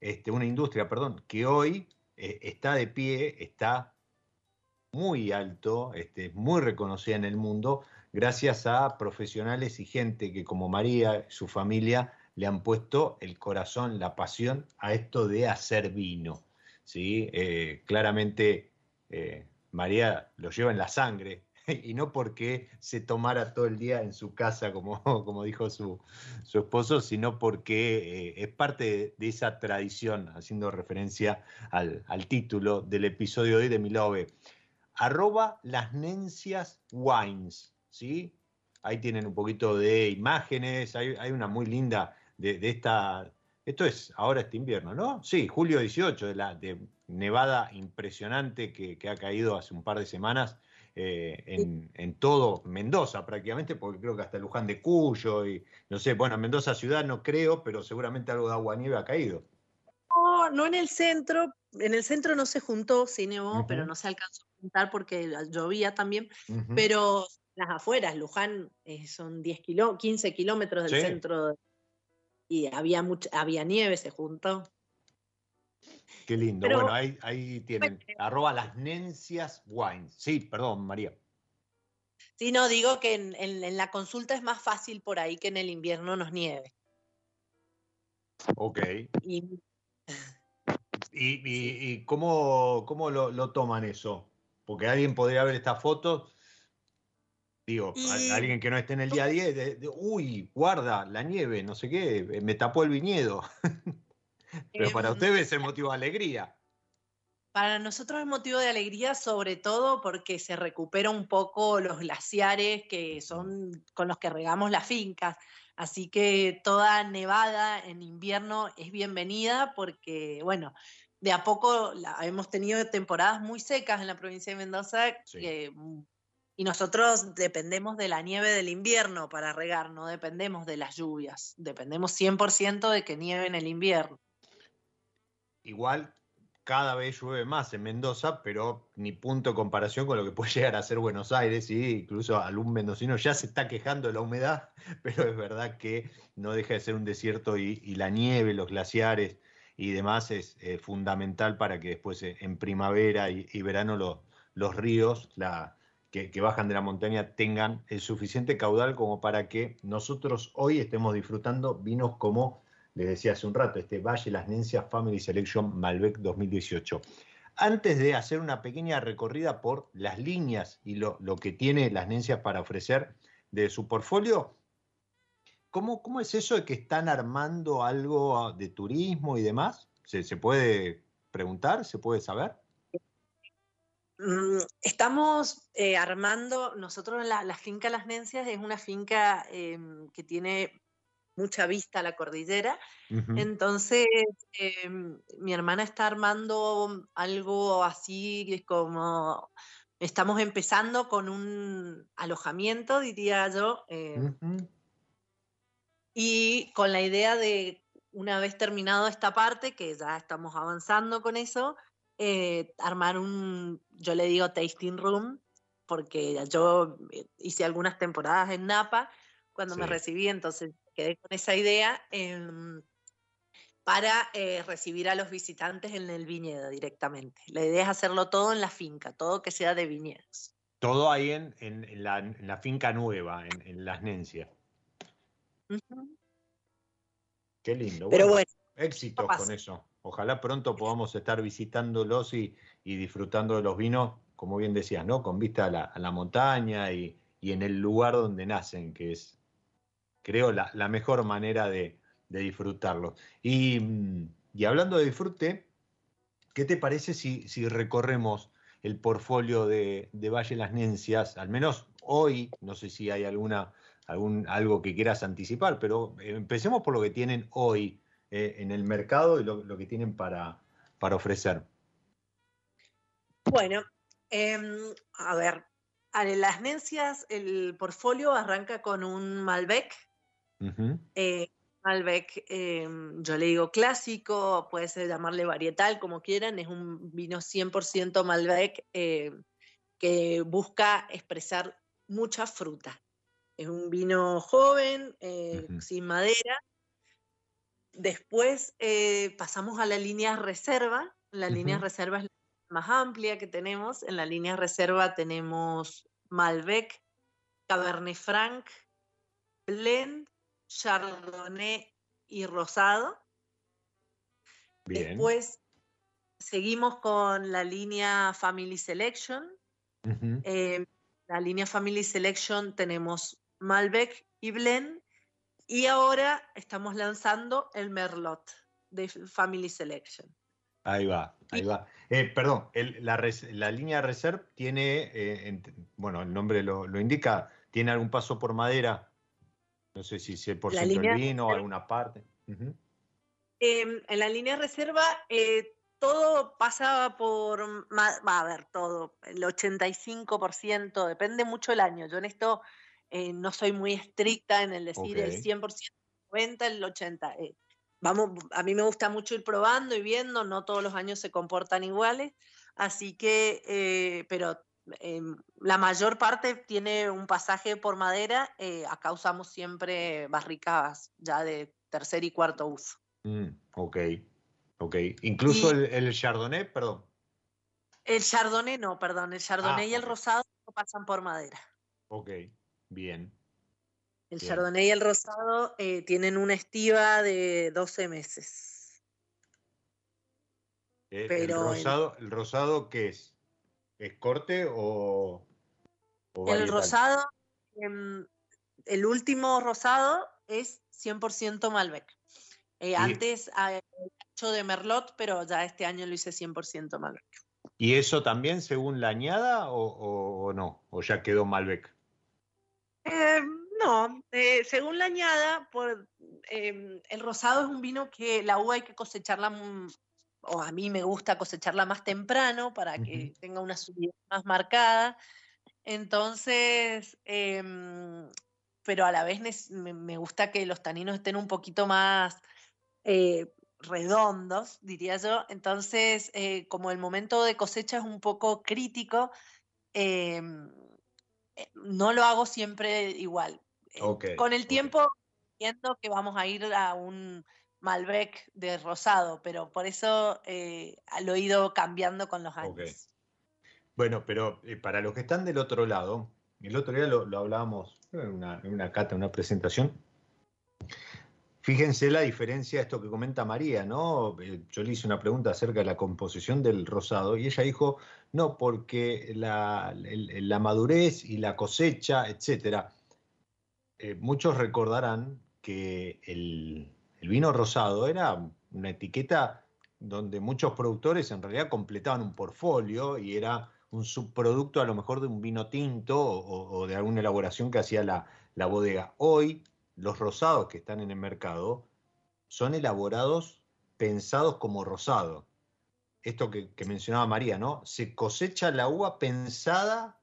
este, una industria, perdón, que hoy está de pie, está muy alto, este, muy reconocida en el mundo, gracias a profesionales y gente que como María, su familia, le han puesto el corazón, la pasión a esto de hacer vino. ¿sí? Eh, claramente eh, María lo lleva en la sangre y no porque se tomara todo el día en su casa, como, como dijo su, esposo, sino porque eh, es parte de, esa tradición, haciendo referencia al, título del episodio de hoy de Milove. Arroba las Nencias Wines, ¿sí? Ahí tienen un poquito de imágenes, hay, una muy linda de, esta esto es ahora este invierno, ¿no? Sí, julio 18, de la de nevada impresionante que, ha caído hace un par de semanas eh, en, todo Mendoza prácticamente, porque creo que hasta Luján de Cuyo y no sé, bueno, Mendoza ciudad no creo, pero seguramente algo de agua nieve ha caído. No, no en el centro, en el centro no se juntó, nevó, pero no se alcanzó a juntar porque llovía también, pero las afueras, Luján eh, son 10 kilo, 15 kilómetros del centro de y había, mucha, había nieve, se juntó. Qué lindo. bueno, ahí, ahí tienen, arroba las nencias wines. Sí, perdón, María. Sí, no, digo que en, la consulta es más fácil por ahí que en el invierno nos nieve. Ok. Y, y, cómo, cómo lo, lo, toman eso? Porque alguien podría ver esta foto Digo, alguien que no esté en el día a día, de, uy, guarda, la nieve, no sé qué, eh, me tapó el viñedo. Pero para em, ustedes es el motivo de alegría. Para nosotros es motivo de alegría, sobre todo porque se recupera un poco los glaciares que son con los que regamos las fincas. Así que toda nevada en invierno es bienvenida porque, bueno, de a poco hemos tenido temporadas muy secas en la provincia de Mendoza que y nosotros dependemos de la nieve del invierno para regar, no dependemos de las lluvias, dependemos 100% de que nieve en el invierno. Igual cada vez llueve más en Mendoza, pero ni punto de comparación con lo que puede llegar a ser Buenos Aires, y incluso algún mendocino ya se está quejando de la humedad, pero es verdad que no deja de ser un desierto y, la nieve, los glaciares y demás es fundamental para que después eh, en primavera y, verano los ríos, la, que, bajan de la montaña tengan el suficiente caudal como para que nosotros hoy estemos disfrutando vinos como les decía hace un rato, este Valle Las Nencias Family Selection Malbec 2018. Antes de hacer una pequeña recorrida por las líneas y lo, que tiene Las Nencias para ofrecer de su portfolio, ¿cómo, ¿cómo, es eso de que están armando algo de turismo y demás? ¿Se, se puede preguntar? ¿Se puede saber? Mm, estamos eh, armando, nosotros la, la, finca Las Nencias es una finca em, que tiene mucha vista a la cordillera, entonces em, mi hermana está armando algo así como, estamos empezando con un alojamiento, diría yo, em, y con la idea de, una vez terminado esta parte, que ya estamos avanzando con eso, eh, armar un, yo le digo tasting room, porque yo eh, hice algunas temporadas en Napa cuando me recibí, entonces quedé con esa idea em, para eh, recibir a los visitantes en el viñedo directamente. La idea es hacerlo todo en la finca, todo que sea de viñedos. Todo ahí en, en, la, finca nueva, en, Las Nencias. Qué lindo. Pero bueno, éxitos con eso. Ojalá pronto podamos estar visitándolos y, disfrutando de los vinos, como bien decías, ¿no? Con vista a la, montaña y, en el lugar donde nacen, que es, creo, la, mejor manera de, disfrutarlos. Mm, y, hablando de disfrute, ¿qué te parece si, recorremos el portfolio de, Valle Las Nencias, al menos hoy, no sé si hay alguna, algún, algo que quieras anticipar, pero empecemos por lo que tienen hoy eh, en el mercado y lo, que tienen para, para, ofrecer? Bueno, em, a ver, las Nencias el portfolio arranca con un Malbec, eh, Malbec, em, yo le digo clásico, puede ser llamarle varietal, como quieran, es un vino 100% Malbec em, que busca expresar mucha fruta. Es un vino joven, eh, sin madera. Después eh, pasamos a la línea reserva. La línea reserva es la más amplia que tenemos. En la línea reserva tenemos Malbec, Cabernet Franc, Blend, Chardonnay y Rosado. Después seguimos con la línea Family Selection. En la línea Family Selection tenemos Malbec y Blend. Y ahora estamos lanzando el Merlot de Family Selection. Ahí va, ahí va. Eh, perdón, la, línea Reserve tiene, eh, bueno, el nombre lo, indica, ¿tiene algún paso por madera? No sé si es por ciento del vino o alguna parte. Em, en la línea reserva, eh, todo pasa por, va a ver, todo, el 85%, depende mucho el año. Yo en esto eh, no soy muy estricta en el decir el 100%, 90, el 80. Eh, vamos, a mí me gusta mucho ir probando y viendo, no todos los años se comportan iguales, así que, eh, pero em, la mayor parte tiene un pasaje por madera, acá usamos siempre barricas ya de tercer y cuarto uso. Mm, ok, ok. Incluso el, Chardonnay, perdón. El Chardonnay no, perdón, el Chardonnay y el rosado no pasan por madera. Ok. Bien. El Chardonnay y el Rosado eh, tienen una estiva de 12 meses. Eh, Pero el, rosado, qué es? ¿Es corte o.? el rosado, em, el último rosado es 100% Malbec. Eh, antes he hecho de Merlot, pero ya este año lo hice 100% Malbec. ¿Y eso también según la añada o, o no? ¿O ya quedó Malbec? Eh, no, eh, según la añada, por, em, el rosado es un vino que la uva hay que cosecharla, o a mí me gusta cosecharla más temprano para que tenga una subida más marcada. Entonces, em, pero a la vez me, gusta que los taninos estén un poquito más eh, redondos, diría yo. Entonces, como el momento de cosecha es un poco crítico, em, eh, no lo hago siempre igual. Eh, con el tiempo entiendo que vamos a ir a un Malbec de rosado, pero por eso eh, lo he ido cambiando con los años. Bueno, pero para los que están del otro lado, el otro día lo, hablábamos en una, en una cata, en una presentación, Fíjense la diferencia, esto que comenta María, ¿no? Eh, yo le hice una pregunta acerca de la composición del rosado y ella dijo, no, porque la, madurez y la cosecha, etcétera. Eh, muchos recordarán que el, vino rosado era una etiqueta donde muchos productores en realidad completaban un portfolio y era un subproducto a lo mejor de un vino tinto o, de alguna elaboración que hacía la, bodega. Hoy los rosados que están en el mercado son elaborados pensados como rosado. Esto que, mencionaba María, ¿no? Se cosecha la uva pensada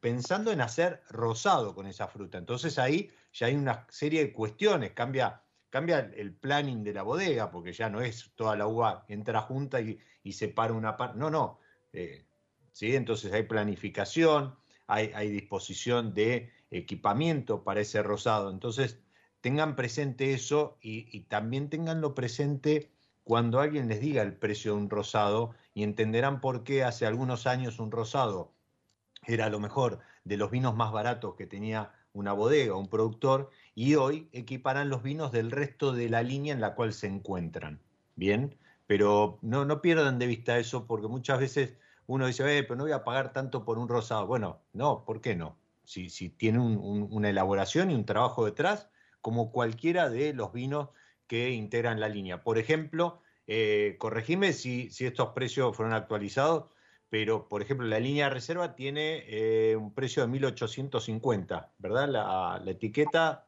pensando en hacer rosado con esa fruta. Entonces ahí ya hay una serie de cuestiones, cambia, cambia el planning de la bodega, porque ya no es toda la uva entra junta y, y separa una parte. No, no. Eh, ¿sí? Entonces hay planificación, hay, disposición de equipamiento para ese rosado. Entonces, tengan presente eso y, también tenganlo presente cuando alguien les diga el precio de un rosado y entenderán por qué hace algunos años un rosado era lo mejor de los vinos más baratos que tenía una bodega, un productor, y hoy equiparán los vinos del resto de la línea en la cual se encuentran. Bien, pero no, no pierdan de vista eso porque muchas veces uno dice, eh, pero no voy a pagar tanto por un rosado. Bueno, no, ¿por qué no? si, tiene una elaboración y un trabajo detrás, como cualquiera de los vinos que integran la línea. Por ejemplo, eh, corregime si, estos precios fueron actualizados, pero por ejemplo la línea de reserva tiene eh, un precio de 1850, ¿verdad? La, etiqueta.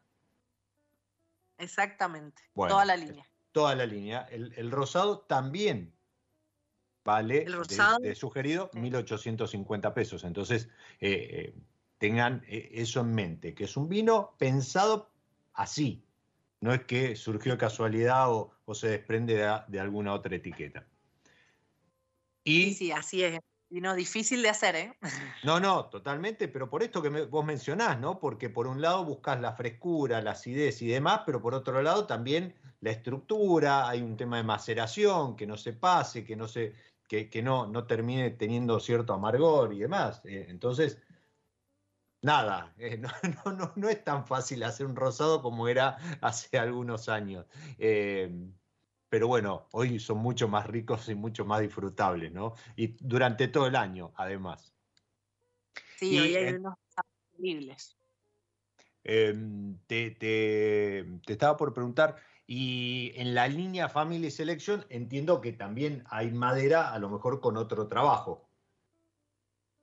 Exactamente, toda la línea. Toda la línea. El, rosado también vale, el de, sugerido, 1850 pesos. Entonces, eh, tengan eh, eso en mente, que es un vino pensado así, no es que surgió de casualidad o, se desprende de, alguna otra etiqueta. Y, sí, sí, así es. Y no, difícil de hacer, ¿eh? No, no, totalmente, pero por esto que vos mencionás, ¿no? Porque por un lado buscas la frescura, la acidez y demás, pero por otro lado también la estructura, hay un tema de maceración, que no se pase, que no se, que, no, no termine teniendo cierto amargor y demás. Eh, entonces, nada, eh, no, no, no, es tan fácil hacer un rosado como era hace algunos años. Eh, pero bueno, hoy son mucho más ricos y mucho más disfrutables, ¿no? Y durante todo el año, además. Sí, hoy hay unos increíbles. Em, te, te, estaba por preguntar, y en la línea Family Selection entiendo que también hay madera, a lo mejor con otro trabajo.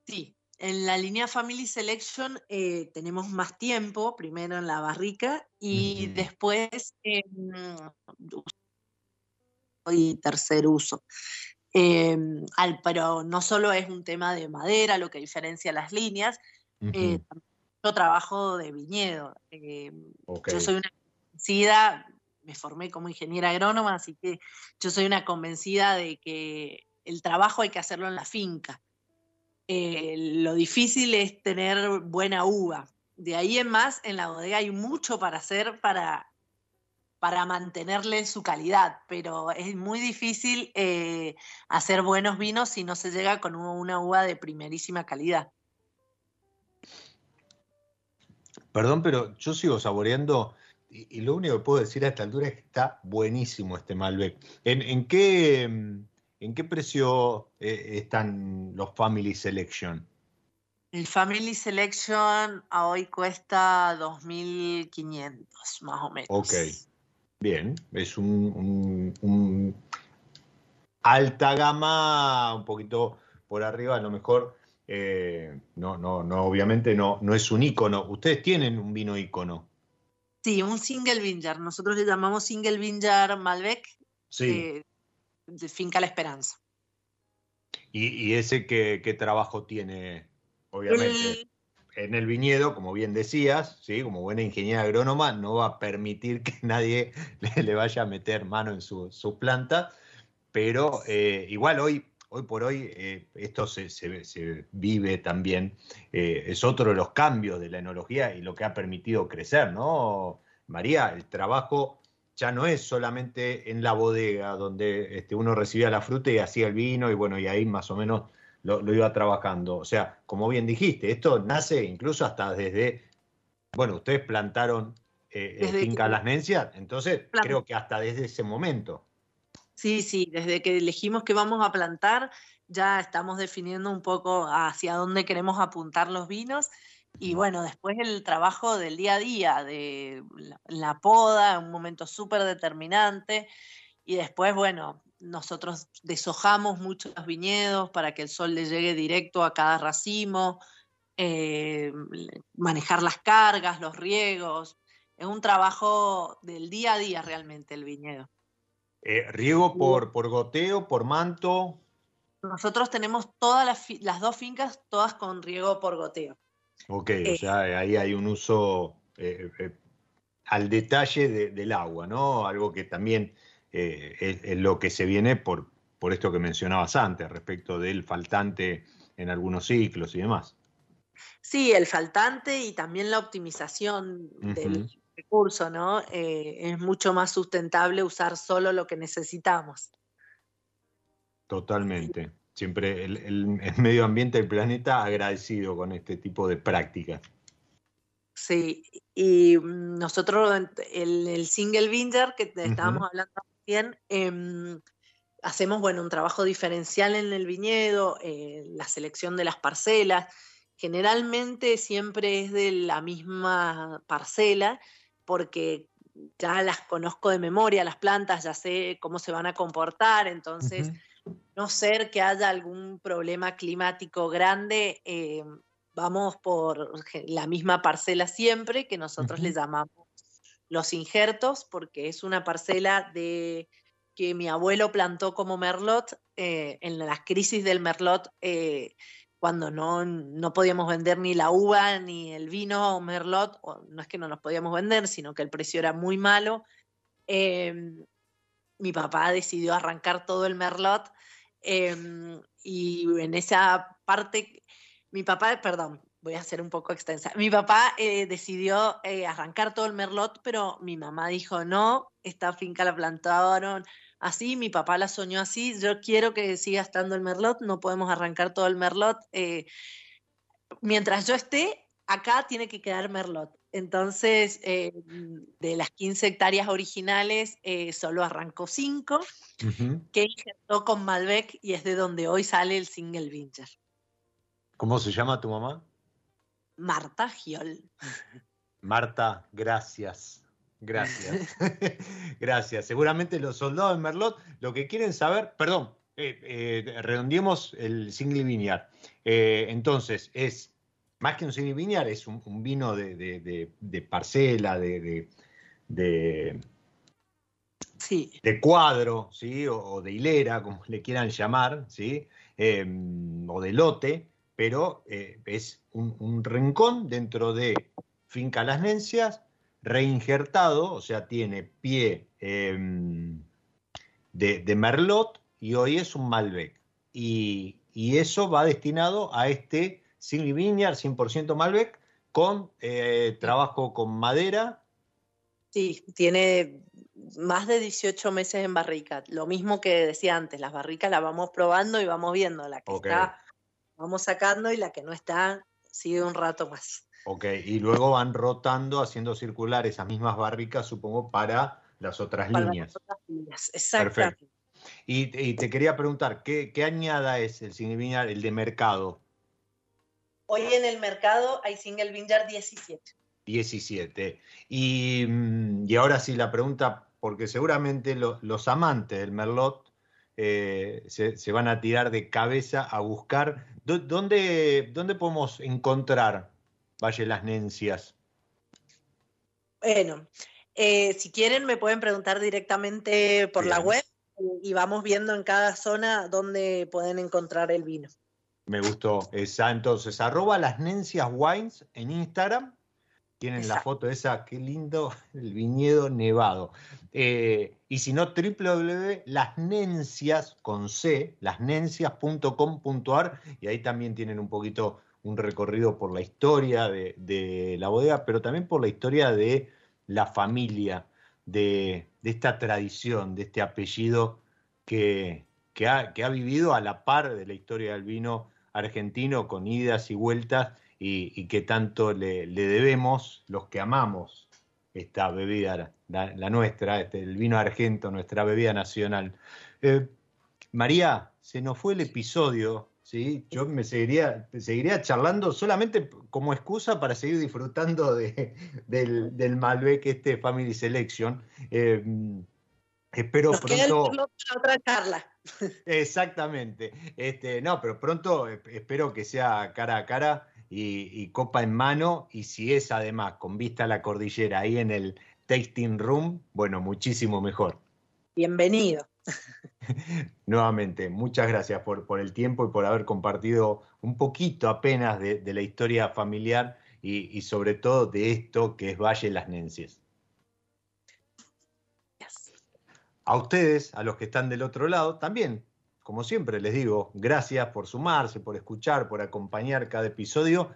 Sí, en la línea Family Selection eh, tenemos más tiempo, primero en la barrica y después en y tercer uso. Em, al, pero no solo es un tema de madera lo que diferencia las líneas, eh, yo trabajo de viñedo. Em, yo soy una convencida, me formé como ingeniera agrónoma, así que yo soy una convencida de que el trabajo hay que hacerlo en la finca. Eh, lo difícil es tener buena uva. De ahí en más, en la bodega hay mucho para hacer para para mantenerle su calidad, pero es muy difícil eh, hacer buenos vinos si no se llega con una uva de primerísima calidad. Perdón, pero yo sigo saboreando y, lo único que puedo decir a esta altura es que está buenísimo este Malbec. ¿En, qué, en qué precio eh, están los Family Selection? El Family Selection hoy cuesta 2.500 más o menos. Ok. Bien, es un, alta gama, un poquito por arriba, a lo mejor, eh, no, no, no, obviamente no, no es un icono. Ustedes tienen un vino icono. Sí, un single vinger. Nosotros le llamamos single vinger Malbec. Sí. Eh, de Finca La Esperanza. ¿Y, ese qué, trabajo tiene, obviamente? En el viñedo, como bien decías, ¿sí? como buena ingeniera agrónoma, no va a permitir que nadie le, vaya a meter mano en su, planta, pero eh, igual hoy, hoy por hoy eh, esto se, vive también, eh, es otro de los cambios de la enología y lo que ha permitido crecer, ¿no? María, el trabajo ya no es solamente en la bodega donde este, uno recibía la fruta y hacía el vino y bueno, y ahí más o menos lo, iba trabajando. O sea, como bien dijiste, esto nace incluso hasta desde, bueno, ustedes plantaron eh, Finca Las Nencias, entonces creo que hasta desde ese momento. Sí, sí, desde que elegimos que vamos a plantar, ya estamos definiendo un poco hacia dónde queremos apuntar los vinos. Y bueno, después el trabajo del día a día, de la, la poda, un momento súper determinante. Y después, bueno, nosotros deshojamos muchos viñedos para que el sol le llegue directo a cada racimo, eh, manejar las cargas, los riegos. Es un trabajo del día a día realmente el viñedo. Eh, ¿Riego por, por goteo, por manto? Nosotros tenemos todas las, dos fincas, todas con riego por goteo. Ok, o eh, sea, ahí hay un uso al detalle del agua, ¿no? Algo que también eh, es, lo que se viene por, por esto que mencionabas antes, respecto del faltante en algunos ciclos y demás. Sí, el faltante y también la optimización del recurso, ¿no? Eh, es mucho más sustentable usar solo lo que necesitamos. Totalmente. Siempre el, medio ambiente del planeta agradecido con este tipo de prácticas. Sí, y mm, nosotros, el, el single binder que estábamos hablando bien, em, hacemos bueno, un trabajo diferencial en el viñedo, eh, la selección de las parcelas. Generalmente siempre es de la misma parcela, porque ya las conozco de memoria, las plantas, ya sé cómo se van a comportar, entonces no ser que haya algún problema climático grande, em, vamos por la misma parcela siempre, que nosotros le llamamos los injertos, porque es una parcela de que mi abuelo plantó como merlot. Eh, en la crisis del merlot, eh, cuando no, no podíamos vender ni la uva ni el vino Merlot, no es que no los podíamos vender, sino que el precio era muy malo. Em, mi papá decidió arrancar todo el Merlot em, y en esa parte, mi papá, perdón, voy a ser un poco extensa. Mi papá eh, decidió eh, arrancar todo el merlot, pero mi mamá dijo, no, esta finca la plantaron así, mi papá la soñó así, yo quiero que siga estando el merlot, no podemos arrancar todo el merlot. Eh, mientras yo esté, acá tiene que quedar merlot. Entonces, de las 15 hectáreas originales, solo arrancó 5, que injertó con Malbec y es de donde hoy sale el single vincher. ¿Cómo se llama tu mamá? Marta Giol. Marta, gracias. Gracias. gracias. Seguramente los soldados de Merlot lo que quieren saber, perdón, eh, eh redondeemos el single viñar. Eh, entonces, es más que un single viñar, es un, vino de, parcela, de, sí. de cuadro, ¿sí? O, de hilera, como le quieran llamar, ¿sí? Em, o de lote, pero eh, es un, rincón dentro de Finca Las Nencias, reinjertado, o sea, tiene pie em, de, Merlot y hoy es un Malbec. Y, eso va destinado a este Single Vineyard 100% Malbec con eh, trabajo con madera. Sí, tiene más de 18 meses en barrica. Lo mismo que decía antes, las barricas las vamos probando y vamos viendo. La que está vamos sacando y la que no está sigue un rato más. Ok, y luego van rotando, haciendo circular esas mismas barricas, supongo, para las otras líneas. Las otras líneas, exactamente. Y, te quería preguntar, ¿qué, añada es el single vineyard, el de mercado? Hoy en el mercado hay single vineyard 17. 17. Y, mm, y ahora sí la pregunta, porque seguramente los amantes del Merlot eh, se, van a tirar de cabeza a buscar. ¿Dónde, dónde podemos encontrar Valle Las Nencias? Bueno, eh, si quieren me pueden preguntar directamente por la web y vamos viendo en cada zona dónde pueden encontrar el vino. Me gustó esa. Entonces, arroba las Nencias Wines en Instagram tienen la foto esa, qué lindo el viñedo nevado. Eh, y si no, www.lasnencias con C, lasnencias.com.ar, y ahí también tienen un poquito un recorrido por la historia de, la bodega, pero también por la historia de la familia, de, esta tradición, de este apellido que, que, ha, que ha vivido a la par de la historia del vino argentino, con idas y vueltas, y, que tanto le, debemos los que amamos esta bebida, la, nuestra, este, el vino argento, nuestra bebida nacional. Eh, María, se nos fue el episodio, ¿sí? Yo me seguiría, seguiría charlando solamente como excusa para seguir disfrutando de, del, Malbec, este Family Selection. Eh, espero pronto. otra charla. Exactamente. Este, no, pero pronto eh, espero que sea cara a cara y, copa en mano, y si es además con vista a la cordillera ahí en el tasting room, bueno, muchísimo mejor. Bienvenido. Nuevamente, muchas gracias por, por, el tiempo y por haber compartido un poquito apenas de, la historia familiar y, sobre todo de esto que es Valle Las Nencias. A ustedes, a los que están del otro lado, también como siempre les digo, gracias por sumarse, por escuchar, por acompañar cada episodio.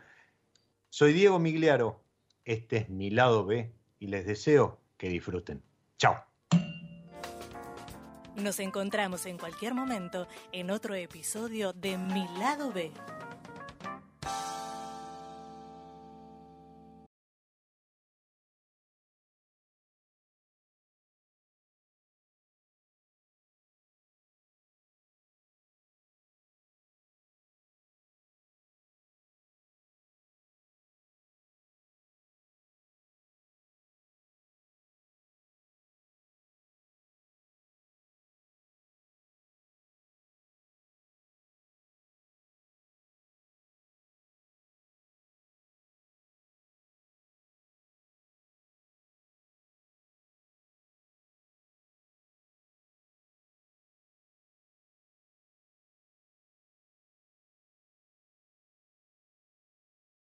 Soy Diego Migliaro, este es mi lado B y les deseo que disfruten. Chao. Nos encontramos en cualquier momento en otro episodio de Mi lado B.